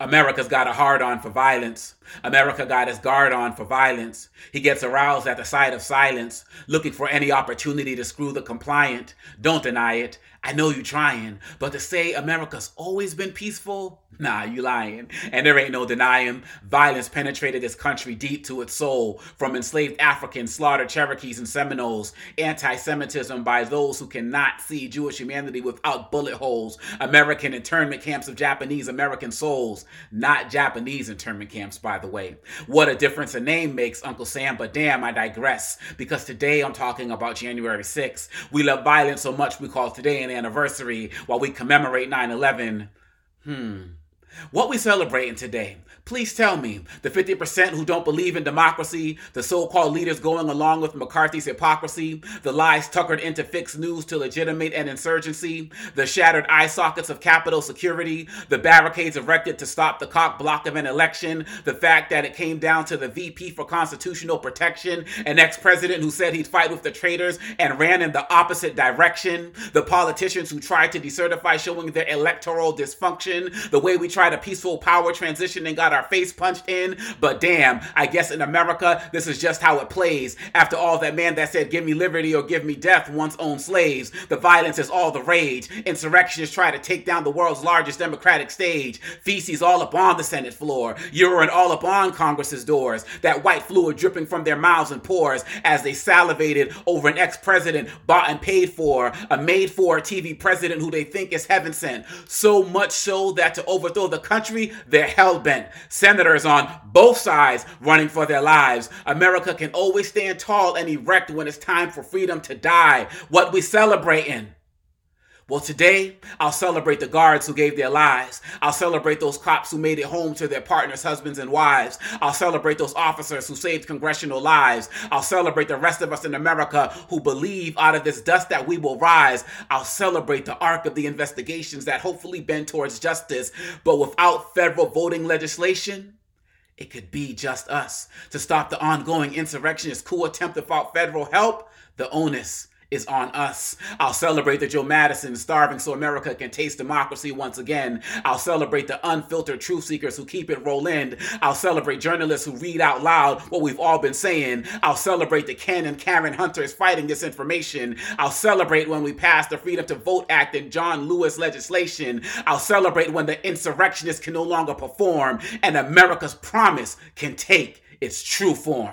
America's got a hard on for violence. America got his guard on for violence. He gets aroused at the sight of silence, looking for any opportunity to screw the compliant. Don't deny it. I know you're trying, but to say America's always been peaceful, nah, you lying. And there ain't no denying. Violence penetrated this country deep to its soul, from enslaved Africans, slaughtered Cherokees and Seminoles, anti-Semitism by those who cannot see Jewish humanity without bullet holes, American internment camps of Japanese American souls, not Japanese internment camps, by the way. What a difference a name makes, Uncle Sam, but damn, I digress, because today I'm talking about January 6th. We love violence so much we call today an anniversary while we commemorate 9 11. Hmm. What we celebrating today? Please tell me, the 50% who don't believe in democracy, the so called leaders going along with McCarthy's hypocrisy, the lies tuckered into fixed news to legitimate an insurgency, the shattered eye sockets of Capitol security, the barricades erected to stop the cock block of an election, the fact that it came down to the VP for constitutional protection, an ex president who said he'd fight with the traitors and ran in the opposite direction, the politicians who tried to decertify showing their electoral dysfunction, the way we tried a peaceful power transition and got our face punched in, but damn, I guess in America, this is just how it plays. After all, that man that said, Give me liberty or give me death once owned slaves. The violence is all the rage. Insurrectionists try to take down the world's largest democratic stage. Feces all up on the Senate floor. Urine all up on Congress's doors. That white fluid dripping from their mouths and pores as they salivated over an ex president bought and paid for, a made for TV president who they think is heaven sent. So much so that to overthrow the country, they're hell bent senators on both sides running for their lives. America can always stand tall and erect when it's time for freedom to die. What we celebrating? Well, today, I'll celebrate the guards who gave their lives. I'll celebrate those cops who made it home to their partners, husbands, and wives. I'll celebrate those officers who saved congressional lives. I'll celebrate the rest of us in America who believe out of this dust that we will rise. I'll celebrate the arc of the investigations that hopefully bend towards justice. But without federal voting legislation, it could be just us. To stop the ongoing insurrectionist coup attempt without federal help, the onus is on us. I'll celebrate the Joe Madison starving so America can taste democracy once again. I'll celebrate the unfiltered truth seekers who keep it rolling. I'll celebrate journalists who read out loud what we've all been saying. I'll celebrate the Ken and Karen Hunters fighting disinformation. I'll celebrate when we pass the Freedom to Vote Act and John Lewis legislation. I'll celebrate when the insurrectionists can no longer perform and America's promise can take its true form.